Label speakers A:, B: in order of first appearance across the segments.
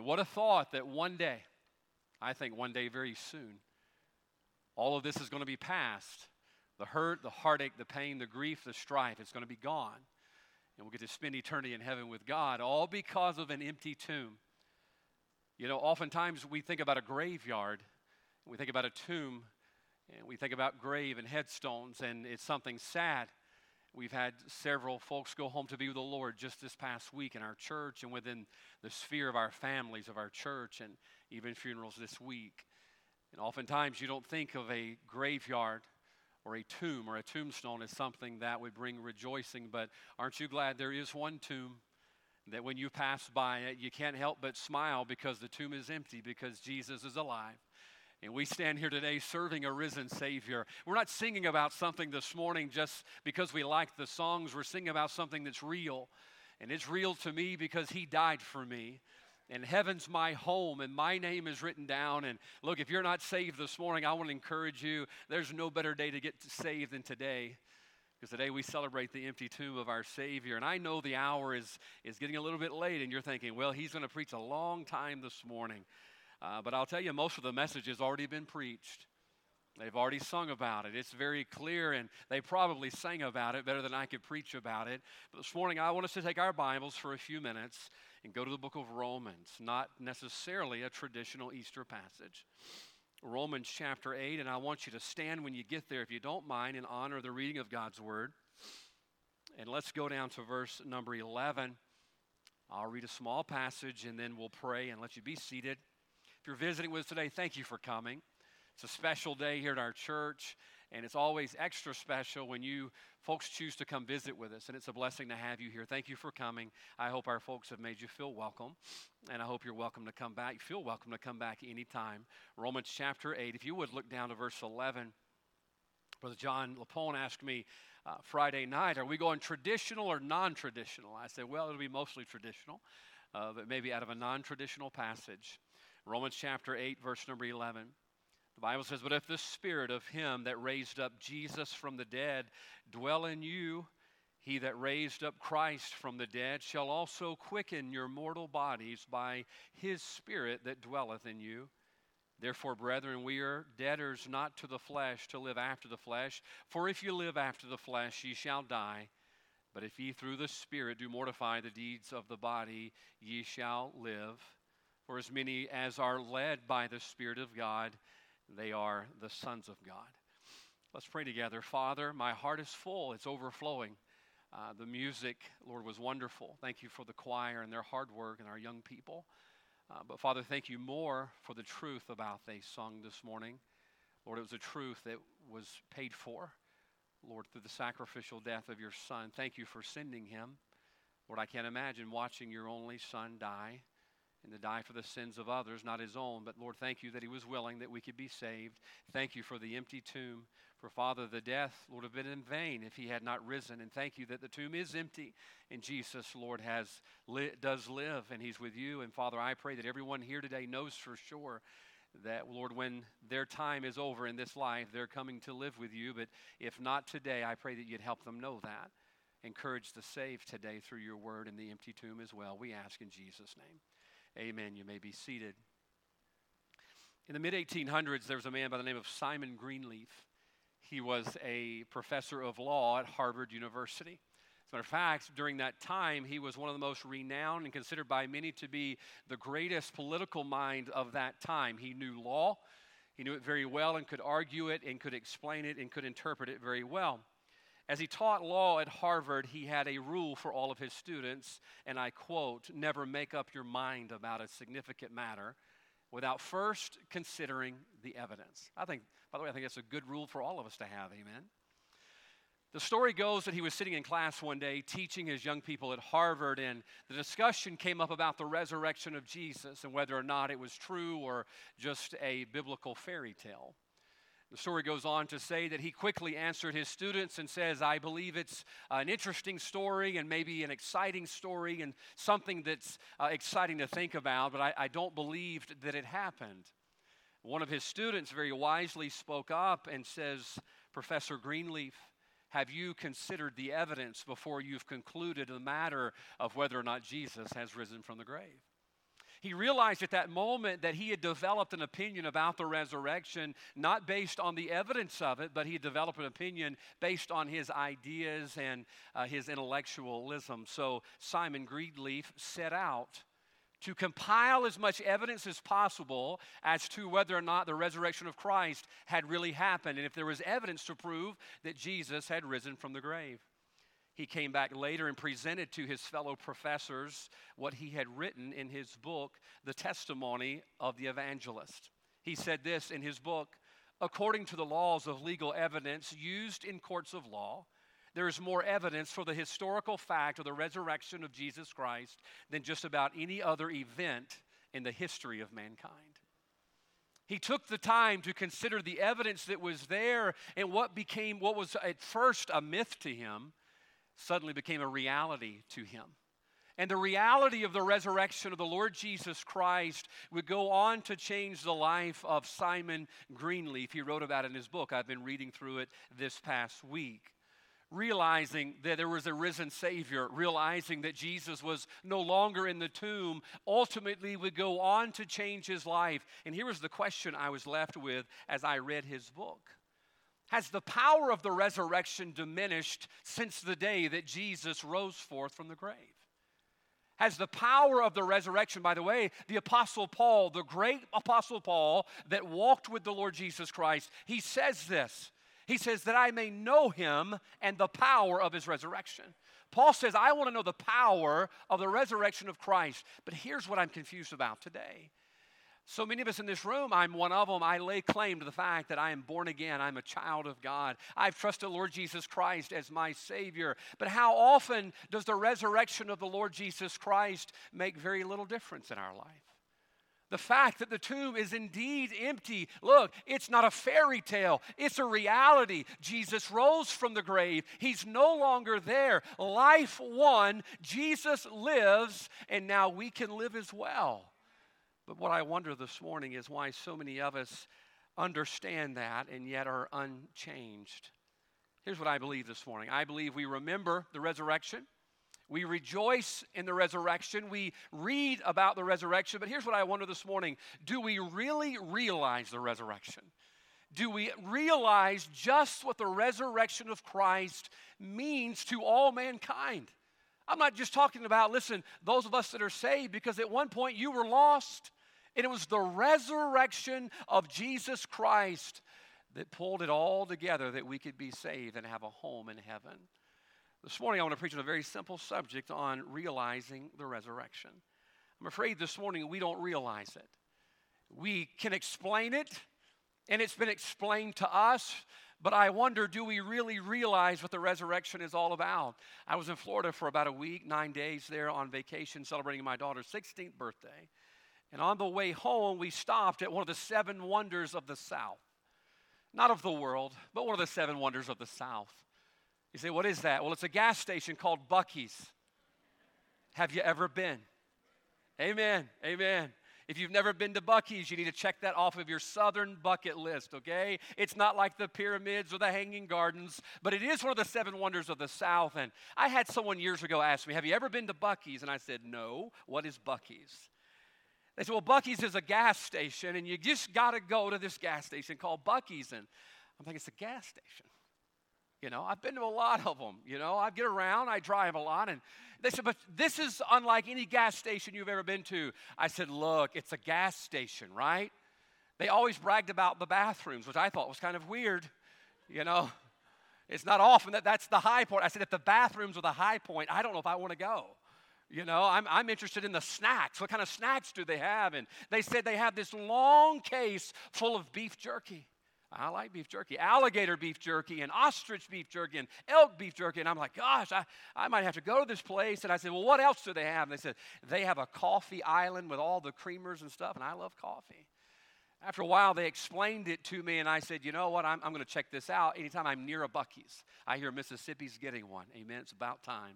A: And what a thought that one day, I think one day very soon, all of this is going to be past. The hurt, the heartache, the pain, the grief, the strife, it's going to be gone. And we'll get to spend eternity in heaven with God, all because of an empty tomb. You know, oftentimes we think about a graveyard, we think about a tomb, and we think about grave and headstones, and it's something sad. We've had several folks go home to be with the Lord just this past week in our church and within the sphere of our families, of our church, and even funerals this week. And oftentimes you don't think of a graveyard or a tomb or a tombstone as something that would bring rejoicing, but aren't you glad there is one tomb that when you pass by it, you can't help but smile because the tomb is empty, because Jesus is alive. And we stand here today serving a risen Savior. We're not singing about something this morning just because we like the songs. We're singing about something that's real. And it's real to me because He died for me. And heaven's my home, and my name is written down. And look, if you're not saved this morning, I want to encourage you there's no better day to get saved than today. Because today we celebrate the empty tomb of our Savior. And I know the hour is, is getting a little bit late, and you're thinking, well, he's going to preach a long time this morning. Uh, but I'll tell you, most of the message has already been preached. They've already sung about it. It's very clear, and they probably sang about it better than I could preach about it. But this morning, I want us to take our Bibles for a few minutes and go to the book of Romans, not necessarily a traditional Easter passage. Romans chapter 8, and I want you to stand when you get there, if you don't mind, in honor of the reading of God's Word. And let's go down to verse number 11. I'll read a small passage and then we'll pray and let you be seated. If you're visiting with us today, thank you for coming. It's a special day here at our church, and it's always extra special when you folks choose to come visit with us, and it's a blessing to have you here. Thank you for coming. I hope our folks have made you feel welcome, and I hope you're welcome to come back. You feel welcome to come back anytime. Romans chapter 8, if you would look down to verse 11. Brother John Lapone asked me uh, Friday night, are we going traditional or non traditional? I said, well, it'll be mostly traditional, uh, but maybe out of a non traditional passage. Romans chapter 8, verse number 11. The Bible says, But if the spirit of him that raised up Jesus from the dead dwell in you, he that raised up Christ from the dead shall also quicken your mortal bodies by his spirit that dwelleth in you. Therefore, brethren, we are debtors not to the flesh to live after the flesh. For if you live after the flesh, ye shall die. But if ye through the Spirit do mortify the deeds of the body, ye shall live. For as many as are led by the Spirit of God, they are the sons of God. Let's pray together. Father, my heart is full, it's overflowing. Uh, the music, Lord, was wonderful. Thank you for the choir and their hard work and our young people. Uh, but Father, thank you more for the truth about they sung this morning. Lord, it was a truth that was paid for, Lord, through the sacrificial death of your Son. Thank you for sending him. Lord, I can't imagine watching your only Son die and to die for the sins of others, not his own. But Lord, thank you that he was willing that we could be saved. Thank you for the empty tomb. For Father, the death, Lord, have been in vain if he had not risen. And thank you that the tomb is empty and Jesus, Lord, has li- does live and he's with you. And Father, I pray that everyone here today knows for sure that, Lord, when their time is over in this life, they're coming to live with you. But if not today, I pray that you'd help them know that. Encourage the saved today through your word in the empty tomb as well. We ask in Jesus' name. Amen. You may be seated. In the mid 1800s, there was a man by the name of Simon Greenleaf. He was a professor of law at Harvard University. As a matter of fact, during that time, he was one of the most renowned and considered by many to be the greatest political mind of that time. He knew law, he knew it very well, and could argue it, and could explain it, and could interpret it very well. As he taught law at Harvard, he had a rule for all of his students, and I quote, never make up your mind about a significant matter without first considering the evidence. I think, by the way, I think that's a good rule for all of us to have, amen. The story goes that he was sitting in class one day teaching his young people at Harvard, and the discussion came up about the resurrection of Jesus and whether or not it was true or just a biblical fairy tale. The story goes on to say that he quickly answered his students and says, I believe it's an interesting story and maybe an exciting story and something that's uh, exciting to think about, but I, I don't believe that it happened. One of his students very wisely spoke up and says, Professor Greenleaf, have you considered the evidence before you've concluded the matter of whether or not Jesus has risen from the grave? He realized at that moment that he had developed an opinion about the resurrection, not based on the evidence of it, but he had developed an opinion based on his ideas and uh, his intellectualism. So Simon Greenleaf set out to compile as much evidence as possible as to whether or not the resurrection of Christ had really happened, and if there was evidence to prove that Jesus had risen from the grave. He came back later and presented to his fellow professors what he had written in his book, The Testimony of the Evangelist. He said this in his book According to the laws of legal evidence used in courts of law, there is more evidence for the historical fact of the resurrection of Jesus Christ than just about any other event in the history of mankind. He took the time to consider the evidence that was there and what became what was at first a myth to him suddenly became a reality to him. And the reality of the resurrection of the Lord Jesus Christ would go on to change the life of Simon Greenleaf. He wrote about it in his book. I've been reading through it this past week. Realizing that there was a risen Savior, realizing that Jesus was no longer in the tomb, ultimately would go on to change his life. And here was the question I was left with as I read his book has the power of the resurrection diminished since the day that Jesus rose forth from the grave? Has the power of the resurrection, by the way, the Apostle Paul, the great Apostle Paul that walked with the Lord Jesus Christ, he says this. He says, That I may know him and the power of his resurrection. Paul says, I want to know the power of the resurrection of Christ. But here's what I'm confused about today so many of us in this room, I'm one of them. I lay claim to the fact that I am born again. I'm a child of God. I've trusted Lord Jesus Christ as my Savior. But how often does the resurrection of the Lord Jesus Christ make very little difference in our life? The fact that the tomb is indeed empty. Look, it's not a fairy tale, it's a reality. Jesus rose from the grave, He's no longer there. Life won, Jesus lives, and now we can live as well. But what I wonder this morning is why so many of us understand that and yet are unchanged. Here's what I believe this morning I believe we remember the resurrection. We rejoice in the resurrection. We read about the resurrection. But here's what I wonder this morning Do we really realize the resurrection? Do we realize just what the resurrection of Christ means to all mankind? I'm not just talking about, listen, those of us that are saved, because at one point you were lost. And it was the resurrection of Jesus Christ that pulled it all together that we could be saved and have a home in heaven. This morning, I want to preach on a very simple subject on realizing the resurrection. I'm afraid this morning we don't realize it. We can explain it, and it's been explained to us, but I wonder do we really realize what the resurrection is all about? I was in Florida for about a week, nine days there on vacation, celebrating my daughter's 16th birthday. And on the way home, we stopped at one of the seven wonders of the South. Not of the world, but one of the seven wonders of the South. You say, what is that? Well, it's a gas station called Buc-ee's. Have you ever been? Amen. Amen. If you've never been to Buc-ee's, you need to check that off of your southern bucket list, okay? It's not like the pyramids or the hanging gardens, but it is one of the seven wonders of the South. And I had someone years ago ask me, Have you ever been to Buc-ee's? And I said, No. What is Buc-ee's? They said, Well, Buc-ee's is a gas station, and you just got to go to this gas station called Buc-ee's. And I'm thinking, It's a gas station. You know, I've been to a lot of them. You know, I get around, I drive a lot. And they said, But this is unlike any gas station you've ever been to. I said, Look, it's a gas station, right? They always bragged about the bathrooms, which I thought was kind of weird. You know, it's not often that that's the high point. I said, If the bathrooms are the high point, I don't know if I want to go. You know, I'm, I'm interested in the snacks. What kind of snacks do they have? And they said they have this long case full of beef jerky. I like beef jerky, alligator beef jerky, and ostrich beef jerky, and elk beef jerky. And I'm like, gosh, I, I might have to go to this place. And I said, well, what else do they have? And they said, they have a coffee island with all the creamers and stuff, and I love coffee. After a while, they explained it to me, and I said, you know what? I'm, I'm going to check this out anytime I'm near a Buc-ee's. I hear Mississippi's getting one. Amen. It's about time.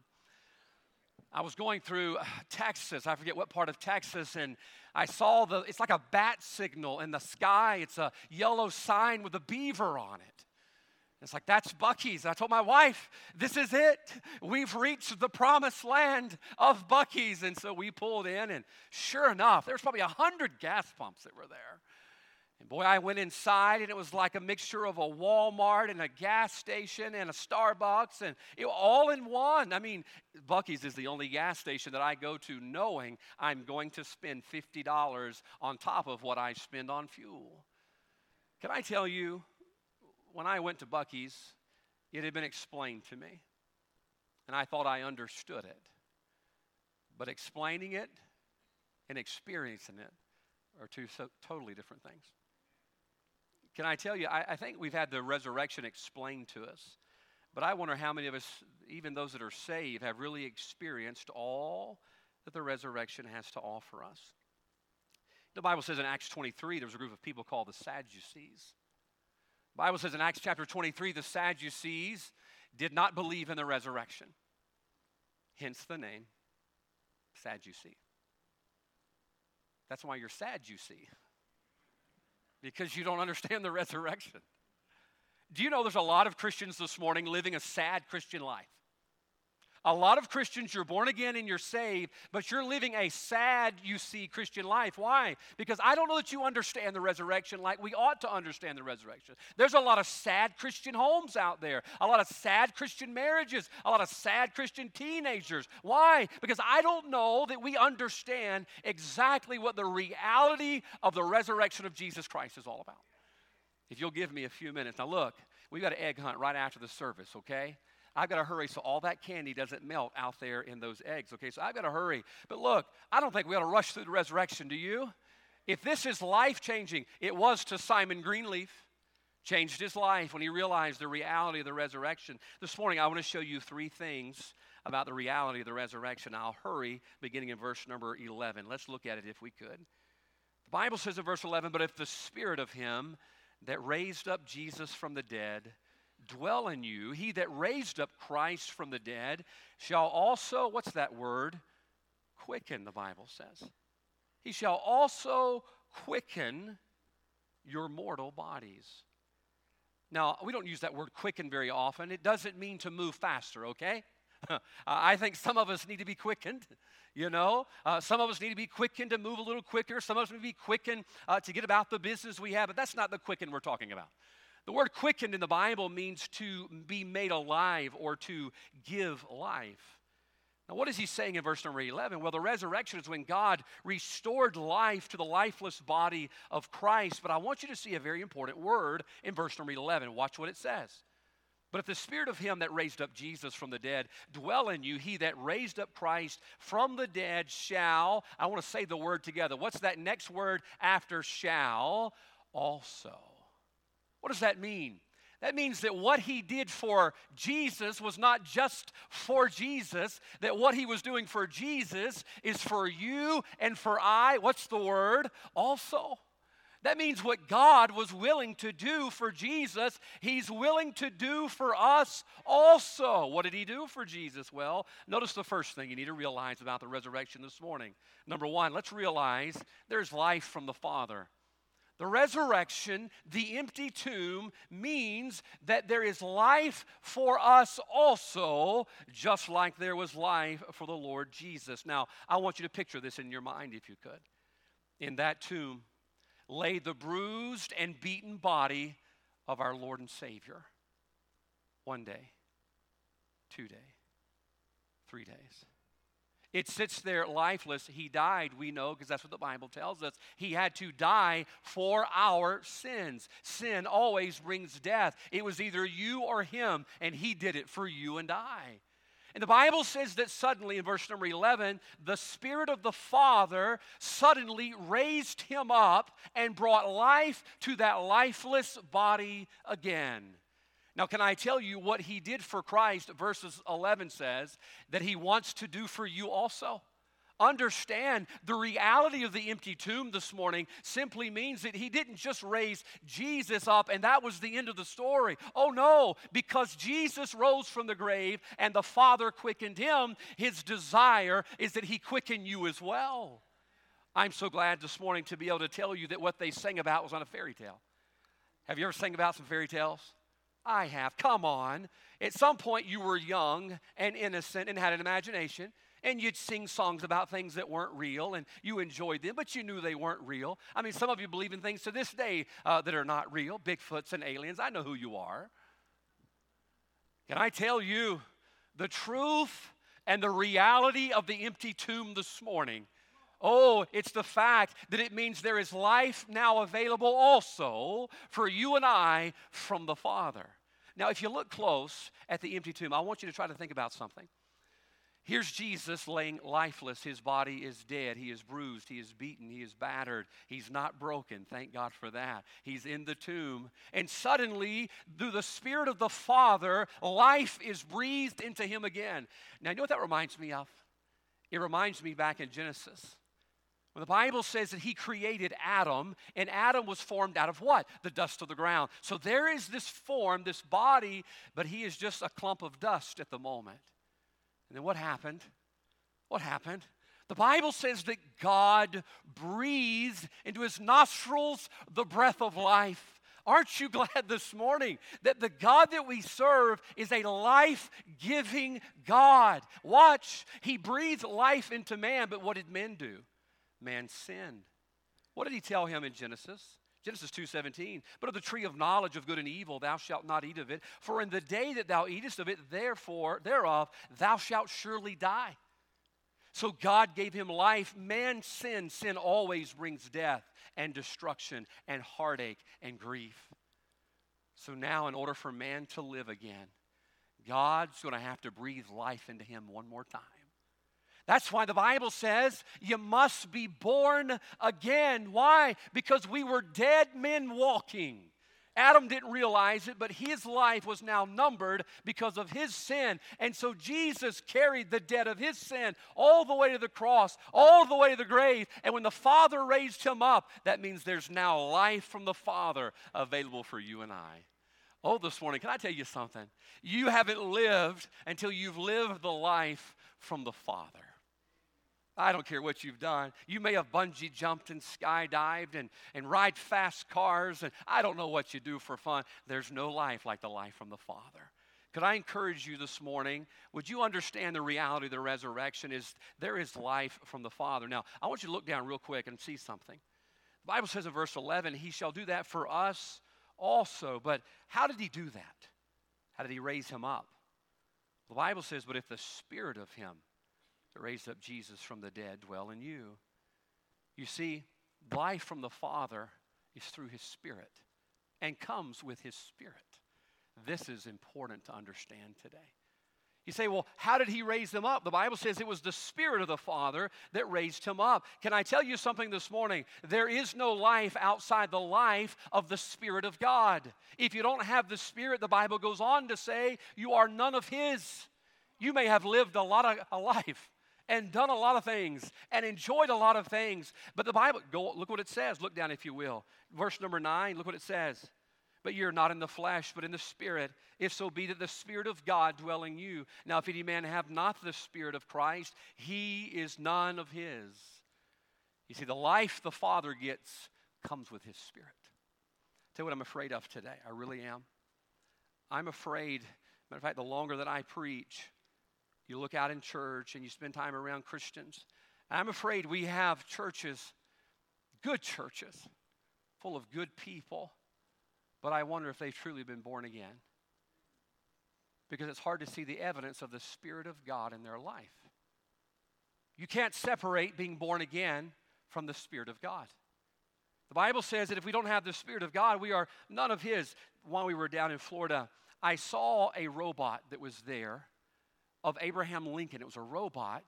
A: I was going through Texas, I forget what part of Texas, and I saw the, it's like a bat signal in the sky. It's a yellow sign with a beaver on it. It's like, that's Buc-ee's. I told my wife, this is it. We've reached the promised land of Buc-ee's. And so we pulled in, and sure enough, there was probably a hundred gas pumps that were there. And boy, I went inside, and it was like a mixture of a Walmart and a gas station and a Starbucks, and it, all in one. I mean, Buc-ee's is the only gas station that I go to knowing I'm going to spend $50 on top of what I spend on fuel. Can I tell you, when I went to Buc-ee's, it had been explained to me, and I thought I understood it. But explaining it and experiencing it are two so totally different things. Can I tell you, I, I think we've had the resurrection explained to us, but I wonder how many of us, even those that are saved, have really experienced all that the resurrection has to offer us. The Bible says in Acts 23, there was a group of people called the Sadducees. Bible says in Acts chapter 23, the Sadducees did not believe in the resurrection. Hence the name Sadducee. That's why you're sad, you see, because you don't understand the resurrection. Do you know there's a lot of Christians this morning living a sad Christian life? A lot of Christians, you're born again and you're saved, but you're living a sad, you see, Christian life. Why? Because I don't know that you understand the resurrection like we ought to understand the resurrection. There's a lot of sad Christian homes out there, a lot of sad Christian marriages, a lot of sad Christian teenagers. Why? Because I don't know that we understand exactly what the reality of the resurrection of Jesus Christ is all about. If you'll give me a few minutes. Now, look, we've got an egg hunt right after the service, okay? I've got to hurry so all that candy doesn't melt out there in those eggs. Okay, so I've got to hurry. But look, I don't think we ought to rush through the resurrection, do you? If this is life changing, it was to Simon Greenleaf. Changed his life when he realized the reality of the resurrection. This morning, I want to show you three things about the reality of the resurrection. I'll hurry, beginning in verse number 11. Let's look at it if we could. The Bible says in verse 11, But if the spirit of him that raised up Jesus from the dead dwell in you, he that raised up Christ from the dead shall also, what's that word? Quicken, the Bible says. He shall also quicken your mortal bodies. Now, we don't use that word quicken very often. It doesn't mean to move faster, okay? I think some of us need to be quickened, you know. Uh, some of us need to be quickened to move a little quicker. Some of us need to be quickened uh, to get about the business we have, but that's not the quicken we're talking about. The word quickened in the Bible means to be made alive or to give life. Now, what is he saying in verse number 11? Well, the resurrection is when God restored life to the lifeless body of Christ. But I want you to see a very important word in verse number 11. Watch what it says. But if the spirit of him that raised up Jesus from the dead dwell in you, he that raised up Christ from the dead shall, I want to say the word together. What's that next word after shall? Also what does that mean? That means that what he did for Jesus was not just for Jesus, that what he was doing for Jesus is for you and for I. What's the word? Also. That means what God was willing to do for Jesus, He's willing to do for us also. What did He do for Jesus? Well, notice the first thing you need to realize about the resurrection this morning. Number one, let's realize there's life from the Father. The resurrection, the empty tomb, means that there is life for us also, just like there was life for the Lord Jesus. Now, I want you to picture this in your mind, if you could. In that tomb lay the bruised and beaten body of our Lord and Savior. One day, two days, three days. It sits there lifeless. He died, we know, because that's what the Bible tells us. He had to die for our sins. Sin always brings death. It was either you or him, and he did it for you and I. And the Bible says that suddenly, in verse number 11, the Spirit of the Father suddenly raised him up and brought life to that lifeless body again. Now, can I tell you what he did for Christ? Verses 11 says that he wants to do for you also. Understand the reality of the empty tomb this morning simply means that he didn't just raise Jesus up and that was the end of the story. Oh no, because Jesus rose from the grave and the Father quickened him, his desire is that he quicken you as well. I'm so glad this morning to be able to tell you that what they sang about was not a fairy tale. Have you ever sang about some fairy tales? I have. Come on. At some point, you were young and innocent and had an imagination, and you'd sing songs about things that weren't real, and you enjoyed them, but you knew they weren't real. I mean, some of you believe in things to this day uh, that are not real Bigfoots and aliens. I know who you are. Can I tell you the truth and the reality of the empty tomb this morning? Oh, it's the fact that it means there is life now available also for you and I from the Father. Now, if you look close at the empty tomb, I want you to try to think about something. Here's Jesus laying lifeless. His body is dead. He is bruised. He is beaten. He is battered. He's not broken. Thank God for that. He's in the tomb. And suddenly, through the Spirit of the Father, life is breathed into him again. Now, you know what that reminds me of? It reminds me back in Genesis. When the Bible says that he created Adam, and Adam was formed out of what? The dust of the ground. So there is this form, this body, but he is just a clump of dust at the moment. And then what happened? What happened? The Bible says that God breathed into his nostrils the breath of life. Aren't you glad this morning that the God that we serve is a life giving God? Watch, he breathed life into man, but what did men do? Man sinned. What did he tell him in Genesis? Genesis 2:17. But of the tree of knowledge of good and evil thou shalt not eat of it, for in the day that thou eatest of it, therefore thereof thou shalt surely die. So God gave him life. Man sinned. Sin always brings death and destruction and heartache and grief. So now, in order for man to live again, God's going to have to breathe life into him one more time. That's why the Bible says you must be born again. Why? Because we were dead men walking. Adam didn't realize it, but his life was now numbered because of his sin. And so Jesus carried the debt of his sin all the way to the cross, all the way to the grave. And when the Father raised him up, that means there's now life from the Father available for you and I. Oh, this morning, can I tell you something? You haven't lived until you've lived the life from the Father. I don't care what you've done. You may have bungee jumped and skydived and, and ride fast cars, and I don't know what you do for fun. There's no life like the life from the Father. Could I encourage you this morning? Would you understand the reality of the resurrection is there is life from the Father? Now, I want you to look down real quick and see something. The Bible says in verse 11, He shall do that for us also. But how did He do that? How did He raise Him up? The Bible says, But if the Spirit of Him that raised up Jesus from the dead dwell in you. You see, life from the Father is through His Spirit and comes with His Spirit. This is important to understand today. You say, well, how did he raise them up? The Bible says it was the Spirit of the Father that raised him up. Can I tell you something this morning? There is no life outside the life of the Spirit of God. If you don't have the Spirit, the Bible goes on to say, you are none of His. You may have lived a lot of a life, and done a lot of things and enjoyed a lot of things. But the Bible, go look what it says. Look down if you will. Verse number nine, look what it says. But you're not in the flesh, but in the spirit, if so be that the spirit of God dwell in you. Now, if any man have not the spirit of Christ, he is none of his. You see, the life the Father gets comes with his spirit. Tell you what I'm afraid of today. I really am. I'm afraid, matter of fact, the longer that I preach, you look out in church and you spend time around Christians. I'm afraid we have churches, good churches, full of good people, but I wonder if they've truly been born again. Because it's hard to see the evidence of the Spirit of God in their life. You can't separate being born again from the Spirit of God. The Bible says that if we don't have the Spirit of God, we are none of His. While we were down in Florida, I saw a robot that was there of Abraham Lincoln. It was a robot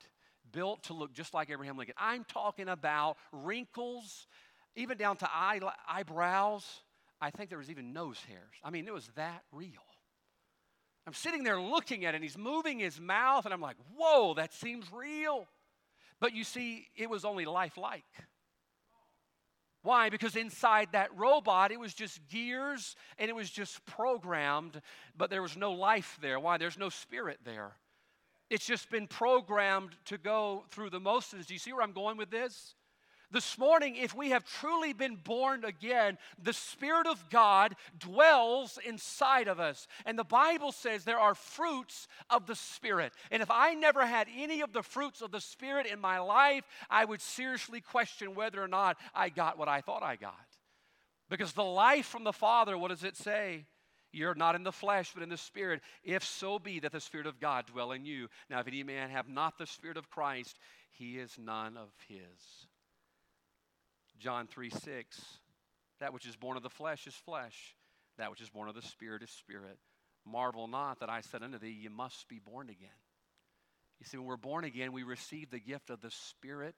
A: built to look just like Abraham Lincoln. I'm talking about wrinkles, even down to eye, eyebrows. I think there was even nose hairs. I mean, it was that real. I'm sitting there looking at it, and he's moving his mouth, and I'm like, whoa, that seems real. But you see, it was only lifelike. Why? Because inside that robot, it was just gears and it was just programmed, but there was no life there. Why? There's no spirit there. It's just been programmed to go through the motions. Do you see where I'm going with this? This morning, if we have truly been born again, the Spirit of God dwells inside of us. And the Bible says there are fruits of the Spirit. And if I never had any of the fruits of the Spirit in my life, I would seriously question whether or not I got what I thought I got. Because the life from the Father, what does it say? You're not in the flesh, but in the Spirit, if so be that the Spirit of God dwell in you. Now, if any man have not the Spirit of Christ, he is none of his. John 3 6. That which is born of the flesh is flesh, that which is born of the Spirit is spirit. Marvel not that I said unto thee, You must be born again. You see, when we're born again, we receive the gift of the Spirit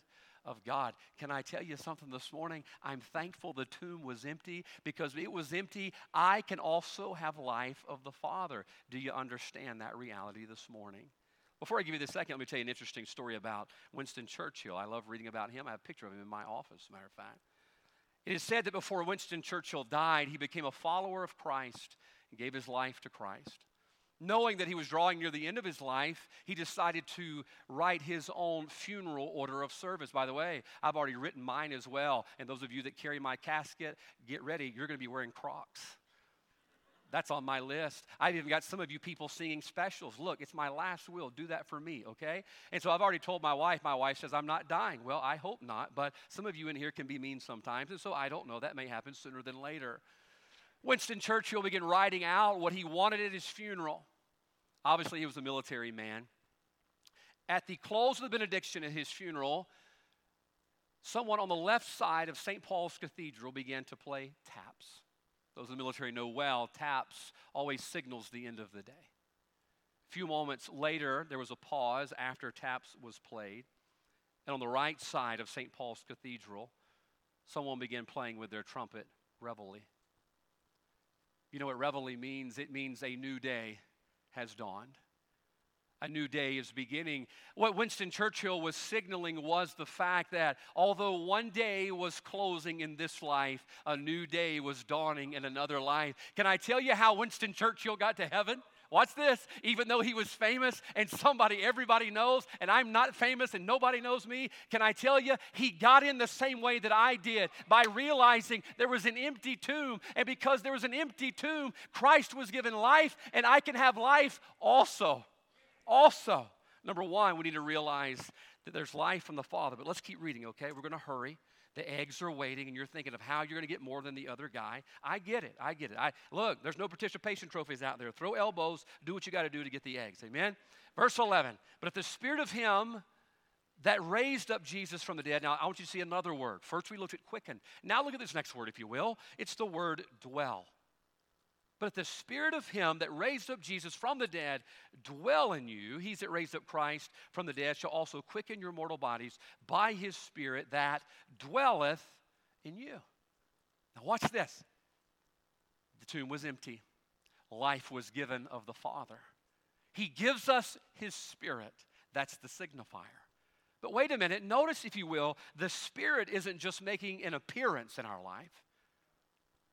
A: of God. Can I tell you something this morning? I'm thankful the tomb was empty because it was empty. I can also have life of the Father. Do you understand that reality this morning? Before I give you the second, let me tell you an interesting story about Winston Churchill. I love reading about him. I have a picture of him in my office, matter of fact. It is said that before Winston Churchill died, he became a follower of Christ and gave his life to Christ. Knowing that he was drawing near the end of his life, he decided to write his own funeral order of service. By the way, I've already written mine as well. And those of you that carry my casket, get ready. You're going to be wearing Crocs. That's on my list. I've even got some of you people singing specials. Look, it's my last will. Do that for me, okay? And so I've already told my wife. My wife says, I'm not dying. Well, I hope not, but some of you in here can be mean sometimes. And so I don't know. That may happen sooner than later. Winston Churchill began writing out what he wanted at his funeral. Obviously, he was a military man. At the close of the benediction at his funeral, someone on the left side of St. Paul's Cathedral began to play taps. Those in the military know well, taps always signals the end of the day. A few moments later, there was a pause after taps was played. And on the right side of St. Paul's Cathedral, someone began playing with their trumpet, reveille. You know what reveille means? It means a new day has dawned. A new day is beginning. What Winston Churchill was signaling was the fact that although one day was closing in this life, a new day was dawning in another life. Can I tell you how Winston Churchill got to heaven? Watch this. Even though he was famous and somebody everybody knows, and I'm not famous and nobody knows me, can I tell you, he got in the same way that I did by realizing there was an empty tomb. And because there was an empty tomb, Christ was given life, and I can have life also also, number one, we need to realize that there's life from the Father. But let's keep reading, okay? We're going to hurry. The eggs are waiting, and you're thinking of how you're going to get more than the other guy. I get it. I get it. I look. There's no participation trophies out there. Throw elbows. Do what you got to do to get the eggs. Amen. Verse 11. But if the spirit of Him that raised up Jesus from the dead. Now, I want you to see another word. First, we looked at quicken. Now, look at this next word, if you will. It's the word dwell. But if the spirit of him that raised up Jesus from the dead dwell in you, he's that raised up Christ from the dead shall also quicken your mortal bodies by his spirit that dwelleth in you. Now watch this. The tomb was empty. Life was given of the Father. He gives us his spirit. That's the signifier. But wait a minute, notice, if you will, the Spirit isn't just making an appearance in our life,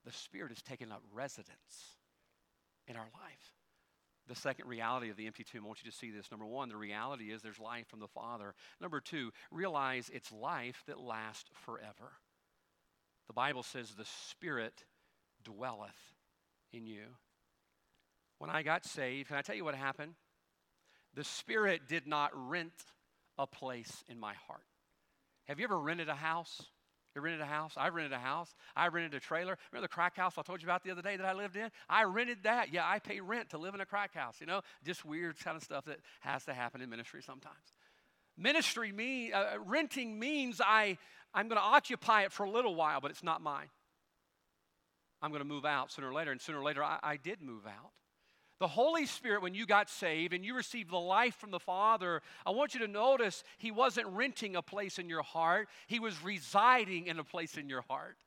A: the Spirit is taking up residence in our life. The second reality of the empty tomb, I want you to see this. Number one, the reality is there's life from the Father. Number two, realize it's life that lasts forever. The Bible says the Spirit dwelleth in you. When I got saved, can I tell you what happened? The Spirit did not rent a place in my heart. Have you ever rented a house? You rented a house? I rented a house. I rented a trailer. Remember the crack house I told you about the other day that I lived in? I rented that. Yeah, I pay rent to live in a crack house. You know, just weird kind of stuff that has to happen in ministry sometimes. Ministry mean uh, renting means I I'm going to occupy it for a little while, but it's not mine. I'm going to move out sooner or later, and sooner or later I, I did move out. The Holy Spirit, when you got saved and you received the life from the Father, I want you to notice He wasn't renting a place in your heart, He was residing in a place in your heart.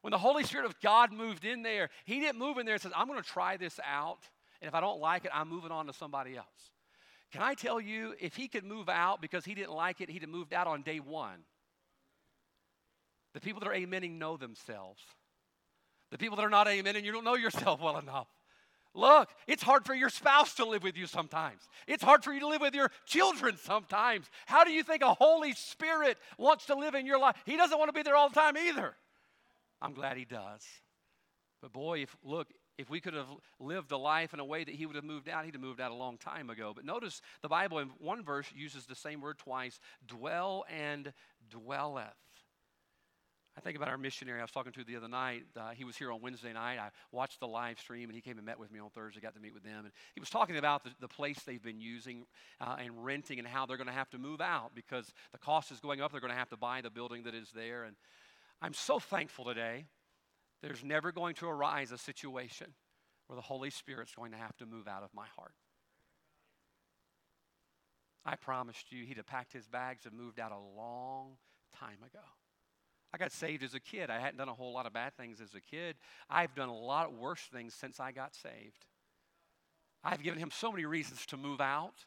A: When the Holy Spirit of God moved in there, He didn't move in there and says, I'm going to try this out. And if I don't like it, I'm moving on to somebody else. Can I tell you, if He could move out because He didn't like it, He'd have moved out on day one. The people that are amening know themselves. The people that are not amening, you don't know yourself well enough. Look, it's hard for your spouse to live with you sometimes. It's hard for you to live with your children sometimes. How do you think a Holy Spirit wants to live in your life? He doesn't want to be there all the time either. I'm glad He does. But boy, if look, if we could have lived a life in a way that he would have moved out, he'd have moved out a long time ago. But notice the Bible in one verse uses the same word twice dwell and dwelleth. I think about our missionary I was talking to the other night. Uh, he was here on Wednesday night. I watched the live stream, and he came and met with me on Thursday. Got to meet with them, and he was talking about the, the place they've been using uh, and renting, and how they're going to have to move out because the cost is going up. They're going to have to buy the building that is there, and I'm so thankful today there's never going to arise a situation where the Holy Spirit's going to have to move out of my heart. I promised you he'd have packed his bags and moved out a long time ago. I got saved as a kid. I hadn't done a whole lot of bad things as a kid. I've done a lot of worse things since I got saved. I've given him so many reasons to move out.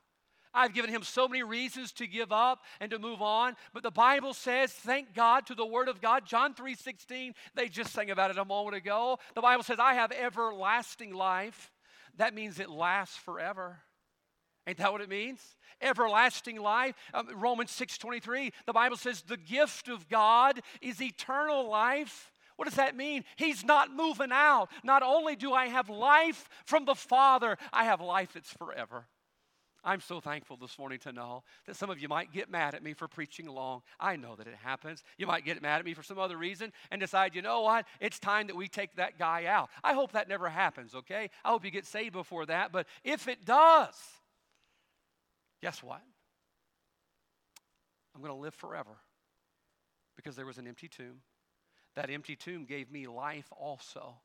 A: I've given him so many reasons to give up and to move on. But the Bible says, thank God to the Word of God. John 3:16, they just sang about it a moment ago. The Bible says, I have everlasting life. That means it lasts forever. Ain't that what it means? Everlasting life. Um, Romans 6:23, the Bible says the gift of God is eternal life. What does that mean? He's not moving out. Not only do I have life from the Father, I have life that's forever. I'm so thankful this morning to know that some of you might get mad at me for preaching long. I know that it happens. You might get mad at me for some other reason and decide, you know what? It's time that we take that guy out. I hope that never happens, okay? I hope you get saved before that. But if it does, guess what? I'm going to live forever because there was an empty tomb. That empty tomb gave me life also.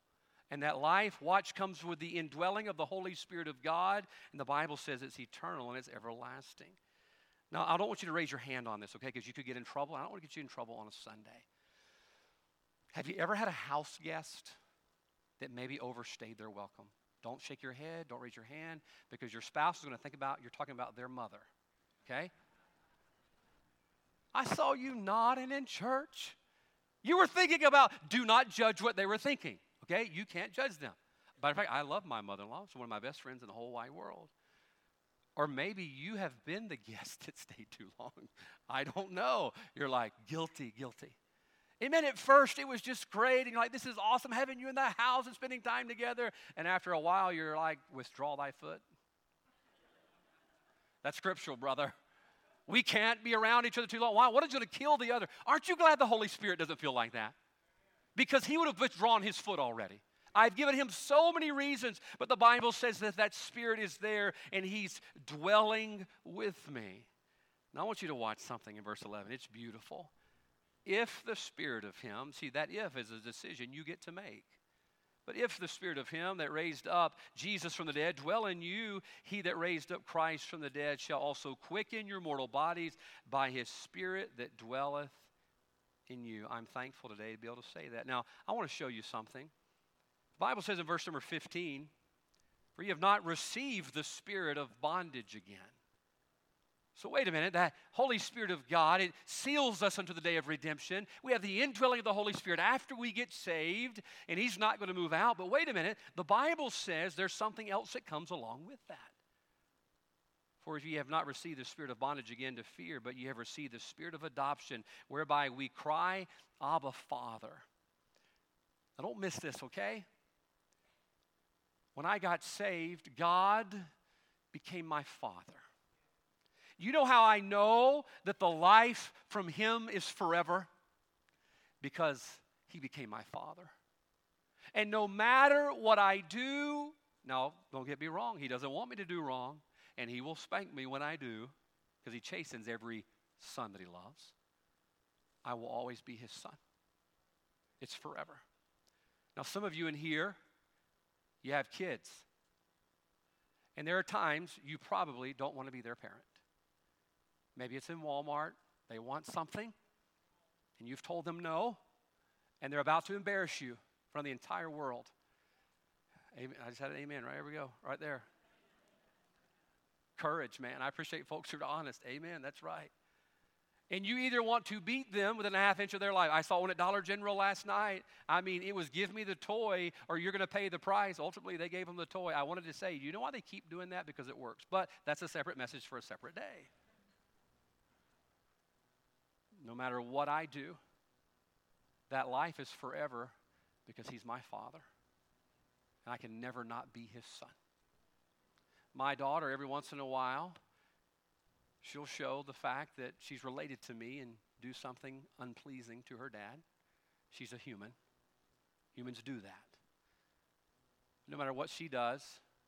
A: And that life, watch, comes with the indwelling of the Holy Spirit of God. And the Bible says it's eternal and it's everlasting. Now, I don't want you to raise your hand on this, okay, because you could get in trouble. I don't want to get you in trouble on a Sunday. Have you ever had a house guest that maybe overstayed their welcome? Don't shake your head, don't raise your hand, because your spouse is going to think about you're talking about their mother, okay? I saw you nodding in church. You were thinking about, do not judge what they were thinking. Okay? You can't judge them. Matter of fact, I love my mother in law. She's one of my best friends in the whole wide world. Or maybe you have been the guest that stayed too long. I don't know. You're like, guilty, guilty. Amen. At first, it was just great. And you're like, this is awesome having you in the house and spending time together. And after a while, you're like, withdraw thy foot. That's scriptural, brother. We can't be around each other too long. Why? What is going to kill the other? Aren't you glad the Holy Spirit doesn't feel like that? because he would have withdrawn his foot already. I've given him so many reasons, but the Bible says that that Spirit is there and he's dwelling with me. Now, I want you to watch something in verse 11. It's beautiful. If the Spirit of him, see, that if is a decision you get to make. But if the Spirit of him that raised up Jesus from the dead dwell in you, he that raised up Christ from the dead shall also quicken your mortal bodies by his Spirit that dwelleth in you. I'm thankful today to be able to say that. Now, I want to show you something. The Bible says in verse number 15, For you have not received the spirit of bondage again. So, wait a minute, that Holy Spirit of God, it seals us unto the day of redemption. We have the indwelling of the Holy Spirit after we get saved, and He's not going to move out. But wait a minute, the Bible says there's something else that comes along with that. For you have not received the spirit of bondage again to fear, but you have received the spirit of adoption, whereby we cry, Abba, Father. Now, don't miss this, okay? When I got saved, God became my Father. You know how I know that the life from Him is forever? Because He became my Father. And no matter what I do, now, don't get me wrong, He doesn't want me to do wrong and he will spank me when I do because he chastens every son that he loves. I will always be his son. It's forever. Now, some of you in here, you have kids. And there are times you probably don't want to be their parent. Maybe it's in Walmart, they want something, and you've told them no, and they're about to embarrass you of the entire world. Amen. I just had an amen, right? Here we go, right there courage, man. I appreciate folks who are honest. Amen. That's right. And you either want to beat them within a half inch of their life. I saw one at Dollar General last night. I mean, it was give me the toy or you're going to pay the price. Ultimately, they gave them the toy. I wanted to say, you know why they keep doing that? Because it works. But that's a separate message for a separate day. No matter what I do, that life is forever because He's my Father. And I can never not be His Son. My daughter, every once in a while, she'll show the fact that she's related to me and do something unpleasing to her dad. She's a human. Humans do that. No matter what she does,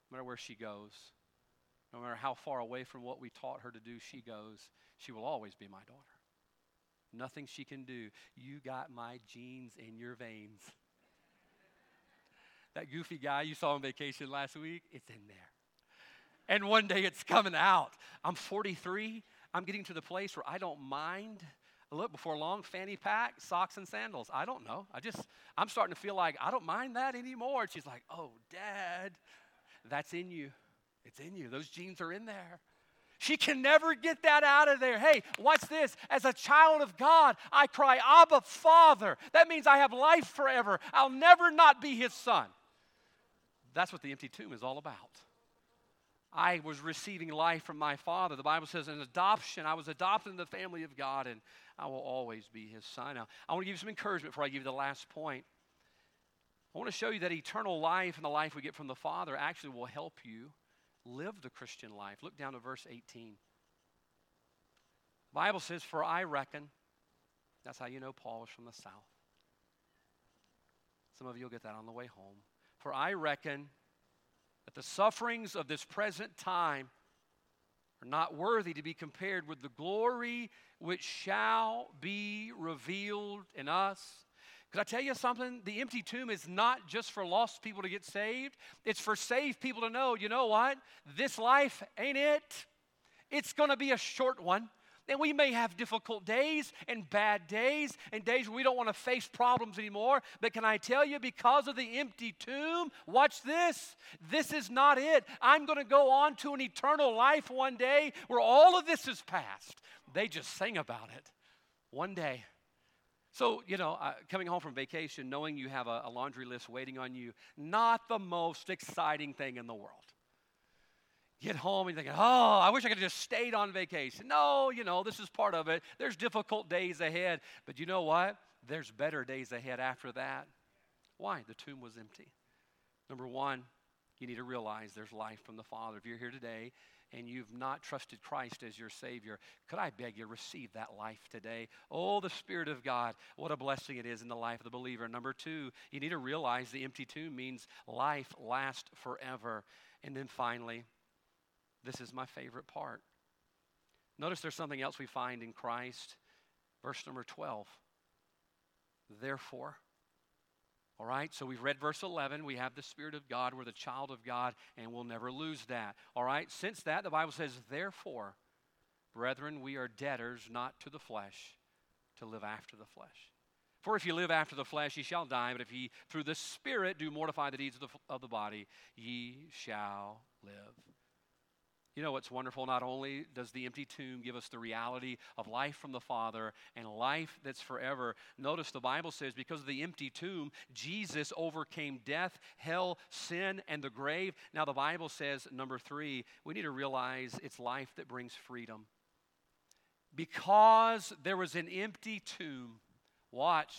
A: no matter where she goes, no matter how far away from what we taught her to do she goes, she will always be my daughter. Nothing she can do. You got my genes in your veins. that goofy guy you saw on vacation last week, it's in there and one day it's coming out. I'm 43. I'm getting to the place where I don't mind. Look, before long, fanny pack, socks, and sandals. I don't know. I just, I'm starting to feel like I don't mind that anymore. And she's like, oh, dad, that's in you. It's in you. Those genes are in there. She can never get that out of there. Hey, watch this. As a child of God, I cry, Abba, Father. That means I have life forever. I'll never not be his son. That's what the empty tomb is all about. I was receiving life from my Father. The Bible says, in adoption, I was adopted in the family of God, and I will always be His son. Now, I want to give you some encouragement before I give you the last point. I want to show you that eternal life and the life we get from the Father actually will help you live the Christian life. Look down to verse 18. The Bible says, For I reckon, that's how you know Paul was from the south. Some of you will get that on the way home. For I reckon that the sufferings of this present time are not worthy to be compared with the glory which shall be revealed in us. Could I tell you something? The empty tomb is not just for lost people to get saved, it's for saved people to know, you know what? This life ain't it. It's going to be a short one. And we may have difficult days and bad days and days where we don't want to face problems anymore. But can I tell you, because of the empty tomb, watch this. This is not it. I'm going to go on to an eternal life one day where all of this is past. They just sing about it one day. So, you know, uh, coming home from vacation, knowing you have a, a laundry list waiting on you, not the most exciting thing in the world get home and you're thinking, oh, I wish I could have just stayed on vacation. No, you know, this is part of it. There's difficult days ahead. But you know what? There's better days ahead after that. Why? The tomb was empty. Number one, you need to realize there's life from the Father. If you're here today and you've not trusted Christ as your Savior, could I beg you, receive that life today? Oh, the Spirit of God, what a blessing it is in the life of the believer. Number two, you need to realize the empty tomb means life lasts forever. And then finally, this is my favorite part. Notice there's something else we find in Christ. Verse number 12. Therefore, all right, so we've read verse 11. We have the Spirit of God. We're the child of God, and we'll never lose that. All right, since that, the Bible says, Therefore, brethren, we are debtors not to the flesh, to live after the flesh. For if you live after the flesh, ye shall die, but if ye through the Spirit do mortify the deeds of the, of the body, ye shall live. You know what's wonderful? Not only does the empty tomb give us the reality of life from the Father and life that's forever, notice the Bible says because of the empty tomb, Jesus overcame death, hell, sin, and the grave. Now, the Bible says, number three, we need to realize it's life that brings freedom. Because there was an empty tomb, watch,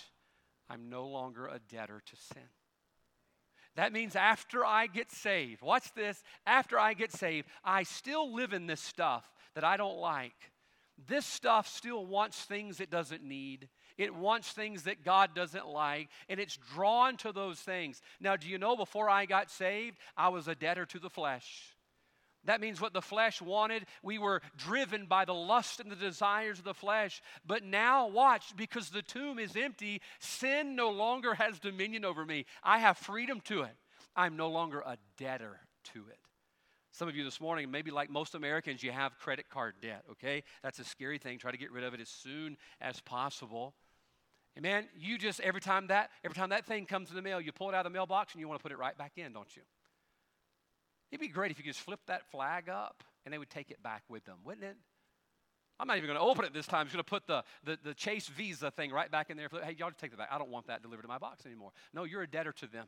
A: I'm no longer a debtor to sin. That means after I get saved, watch this, after I get saved, I still live in this stuff that I don't like. This stuff still wants things it doesn't need. It wants things that God doesn't like, and it's drawn to those things. Now, do you know before I got saved, I was a debtor to the flesh? That means what the flesh wanted, we were driven by the lust and the desires of the flesh. But now, watch, because the tomb is empty, sin no longer has dominion over me. I have freedom to it. I'm no longer a debtor to it. Some of you this morning, maybe like most Americans, you have credit card debt, okay? That's a scary thing. Try to get rid of it as soon as possible. And man, you just every time that every time that thing comes in the mail, you pull it out of the mailbox and you want to put it right back in, don't you? It'd be great if you could just flip that flag up and they would take it back with them, wouldn't it? I'm not even going to open it this time. I'm just going to put the, the, the Chase Visa thing right back in there. Hey, y'all just take that back. I don't want that delivered to my box anymore. No, you're a debtor to them.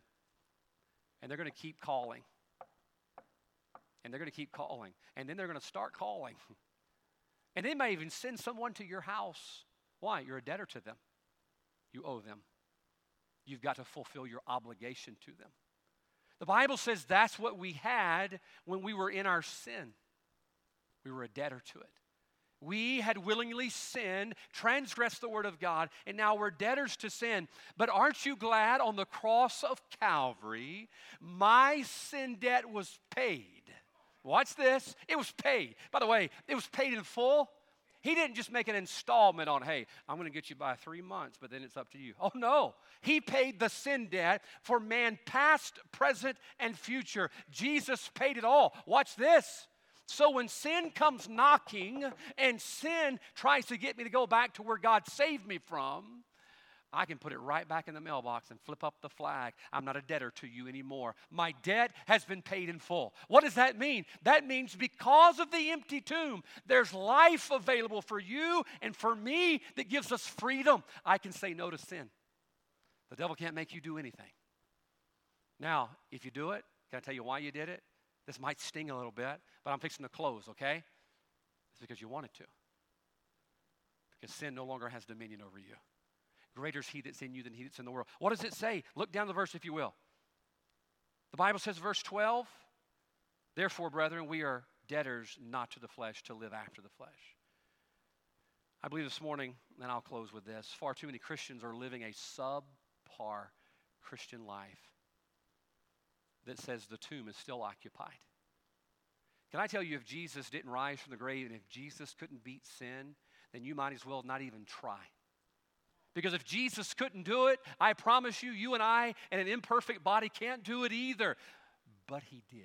A: And they're going to keep calling. And they're going to keep calling. And then they're going to start calling. And they may even send someone to your house. Why? You're a debtor to them. You owe them. You've got to fulfill your obligation to them. The Bible says that's what we had when we were in our sin. We were a debtor to it. We had willingly sinned, transgressed the word of God, and now we're debtors to sin. But aren't you glad on the cross of Calvary, my sin debt was paid? Watch this. It was paid. By the way, it was paid in full. He didn't just make an installment on, hey, I'm going to get you by three months, but then it's up to you. Oh, no. He paid the sin debt for man past, present, and future. Jesus paid it all. Watch this. So when sin comes knocking and sin tries to get me to go back to where God saved me from, I can put it right back in the mailbox and flip up the flag. I'm not a debtor to you anymore. My debt has been paid in full. What does that mean? That means because of the empty tomb, there's life available for you and for me that gives us freedom. I can say no to sin. The devil can't make you do anything. Now, if you do it, can I tell you why you did it? This might sting a little bit, but I'm fixing to close, okay? It's because you wanted to. Because sin no longer has dominion over you. Greater is he that's in you than he that's in the world. What does it say? Look down the verse, if you will. The Bible says, verse 12, Therefore, brethren, we are debtors not to the flesh to live after the flesh. I believe this morning, and I'll close with this far too many Christians are living a subpar Christian life that says the tomb is still occupied. Can I tell you, if Jesus didn't rise from the grave and if Jesus couldn't beat sin, then you might as well not even try. Because if Jesus couldn't do it, I promise you, you and I and an imperfect body can't do it either. But he did.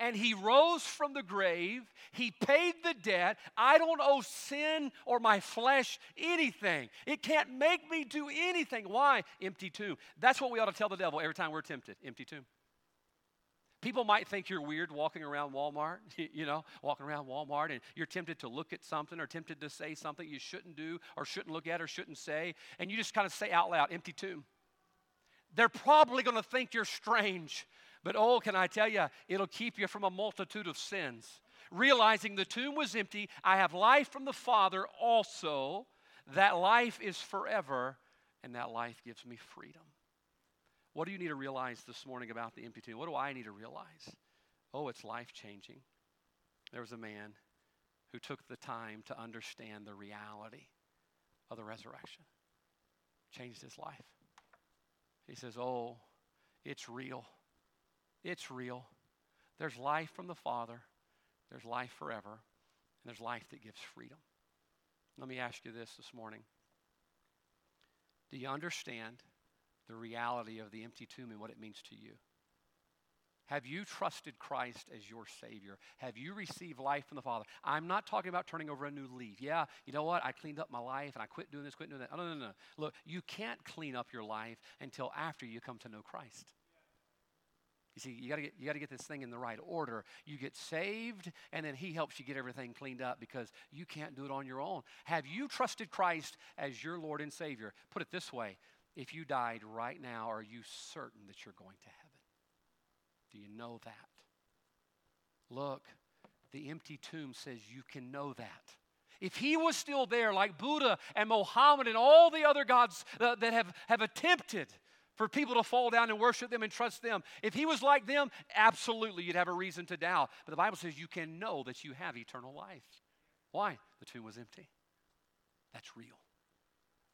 A: And he rose from the grave. He paid the debt. I don't owe sin or my flesh anything. It can't make me do anything. Why? Empty tomb. That's what we ought to tell the devil every time we're tempted. Empty tomb. People might think you're weird walking around Walmart, you know, walking around Walmart and you're tempted to look at something or tempted to say something you shouldn't do or shouldn't look at or shouldn't say, and you just kind of say out loud, empty tomb. They're probably going to think you're strange but oh, can I tell you, it'll keep you from a multitude of sins. Realizing the tomb was empty, I have life from the Father also. That life is forever, and that life gives me freedom. What do you need to realize this morning about the empty tomb? What do I need to realize? Oh, it's life changing. There was a man who took the time to understand the reality of the resurrection, changed his life. He says, Oh, it's real. It's real. There's life from the Father, there's life forever, and there's life that gives freedom. Let me ask you this this morning Do you understand the reality of the empty tomb and what it means to you? Have you trusted Christ as your Savior? Have you received life from the Father? I'm not talking about turning over a new leaf. Yeah, you know what? I cleaned up my life and I quit doing this, quit doing that. No, no, no, no. Look, you can't clean up your life until after you come to know Christ. You see, you got to get you got to get this thing in the right order. You get saved, and then He helps you get everything cleaned up because you can't do it on your own. Have you trusted Christ as your Lord and Savior? Put it this way: If you died right now, are you certain that you're going to heaven? Do you know that? Look, the empty tomb says you can know that. If he was still there, like Buddha and Mohammed and all the other gods that have, have attempted for people to fall down and worship them and trust them. If he was like them, absolutely you'd have a reason to doubt. But the Bible says you can know that you have eternal life. Why? The tomb was empty. That's real.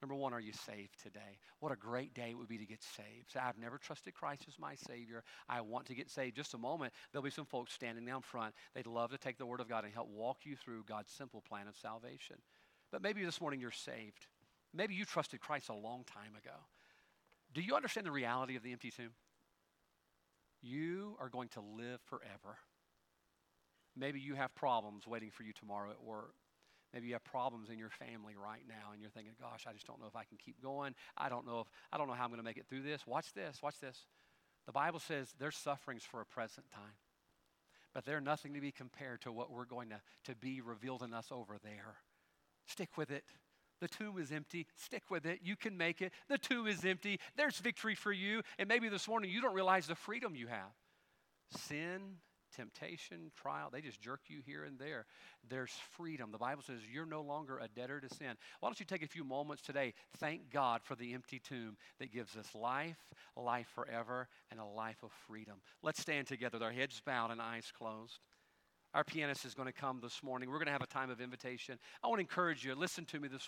A: Number one, are you saved today? What a great day it would be to get saved. Say, I've never trusted Christ as my Savior. I want to get saved. Just a moment, there'll be some folks standing down front. They'd love to take the Word of God and help walk you through God's simple plan of salvation. But maybe this morning you're saved. Maybe you trusted Christ a long time ago. Do you understand the reality of the empty tomb? You are going to live forever. Maybe you have problems waiting for you tomorrow at work. Maybe you have problems in your family right now and you're thinking, gosh, I just don't know if I can keep going. I don't know if I don't know how I'm going to make it through this. Watch this. Watch this. The Bible says there's sufferings for a present time. but they're nothing to be compared to what we're going to, to be revealed in us over there. Stick with it. The tomb is empty. Stick with it. You can make it. The tomb is empty. There's victory for you. And maybe this morning you don't realize the freedom you have. Sin temptation, trial, they just jerk you here and there. There's freedom. The Bible says you're no longer a debtor to sin. Why don't you take a few moments today? Thank God for the empty tomb that gives us life, life forever, and a life of freedom. Let's stand together with our heads bowed and eyes closed. Our pianist is going to come this morning. We're going to have a time of invitation. I want to encourage you, listen to me this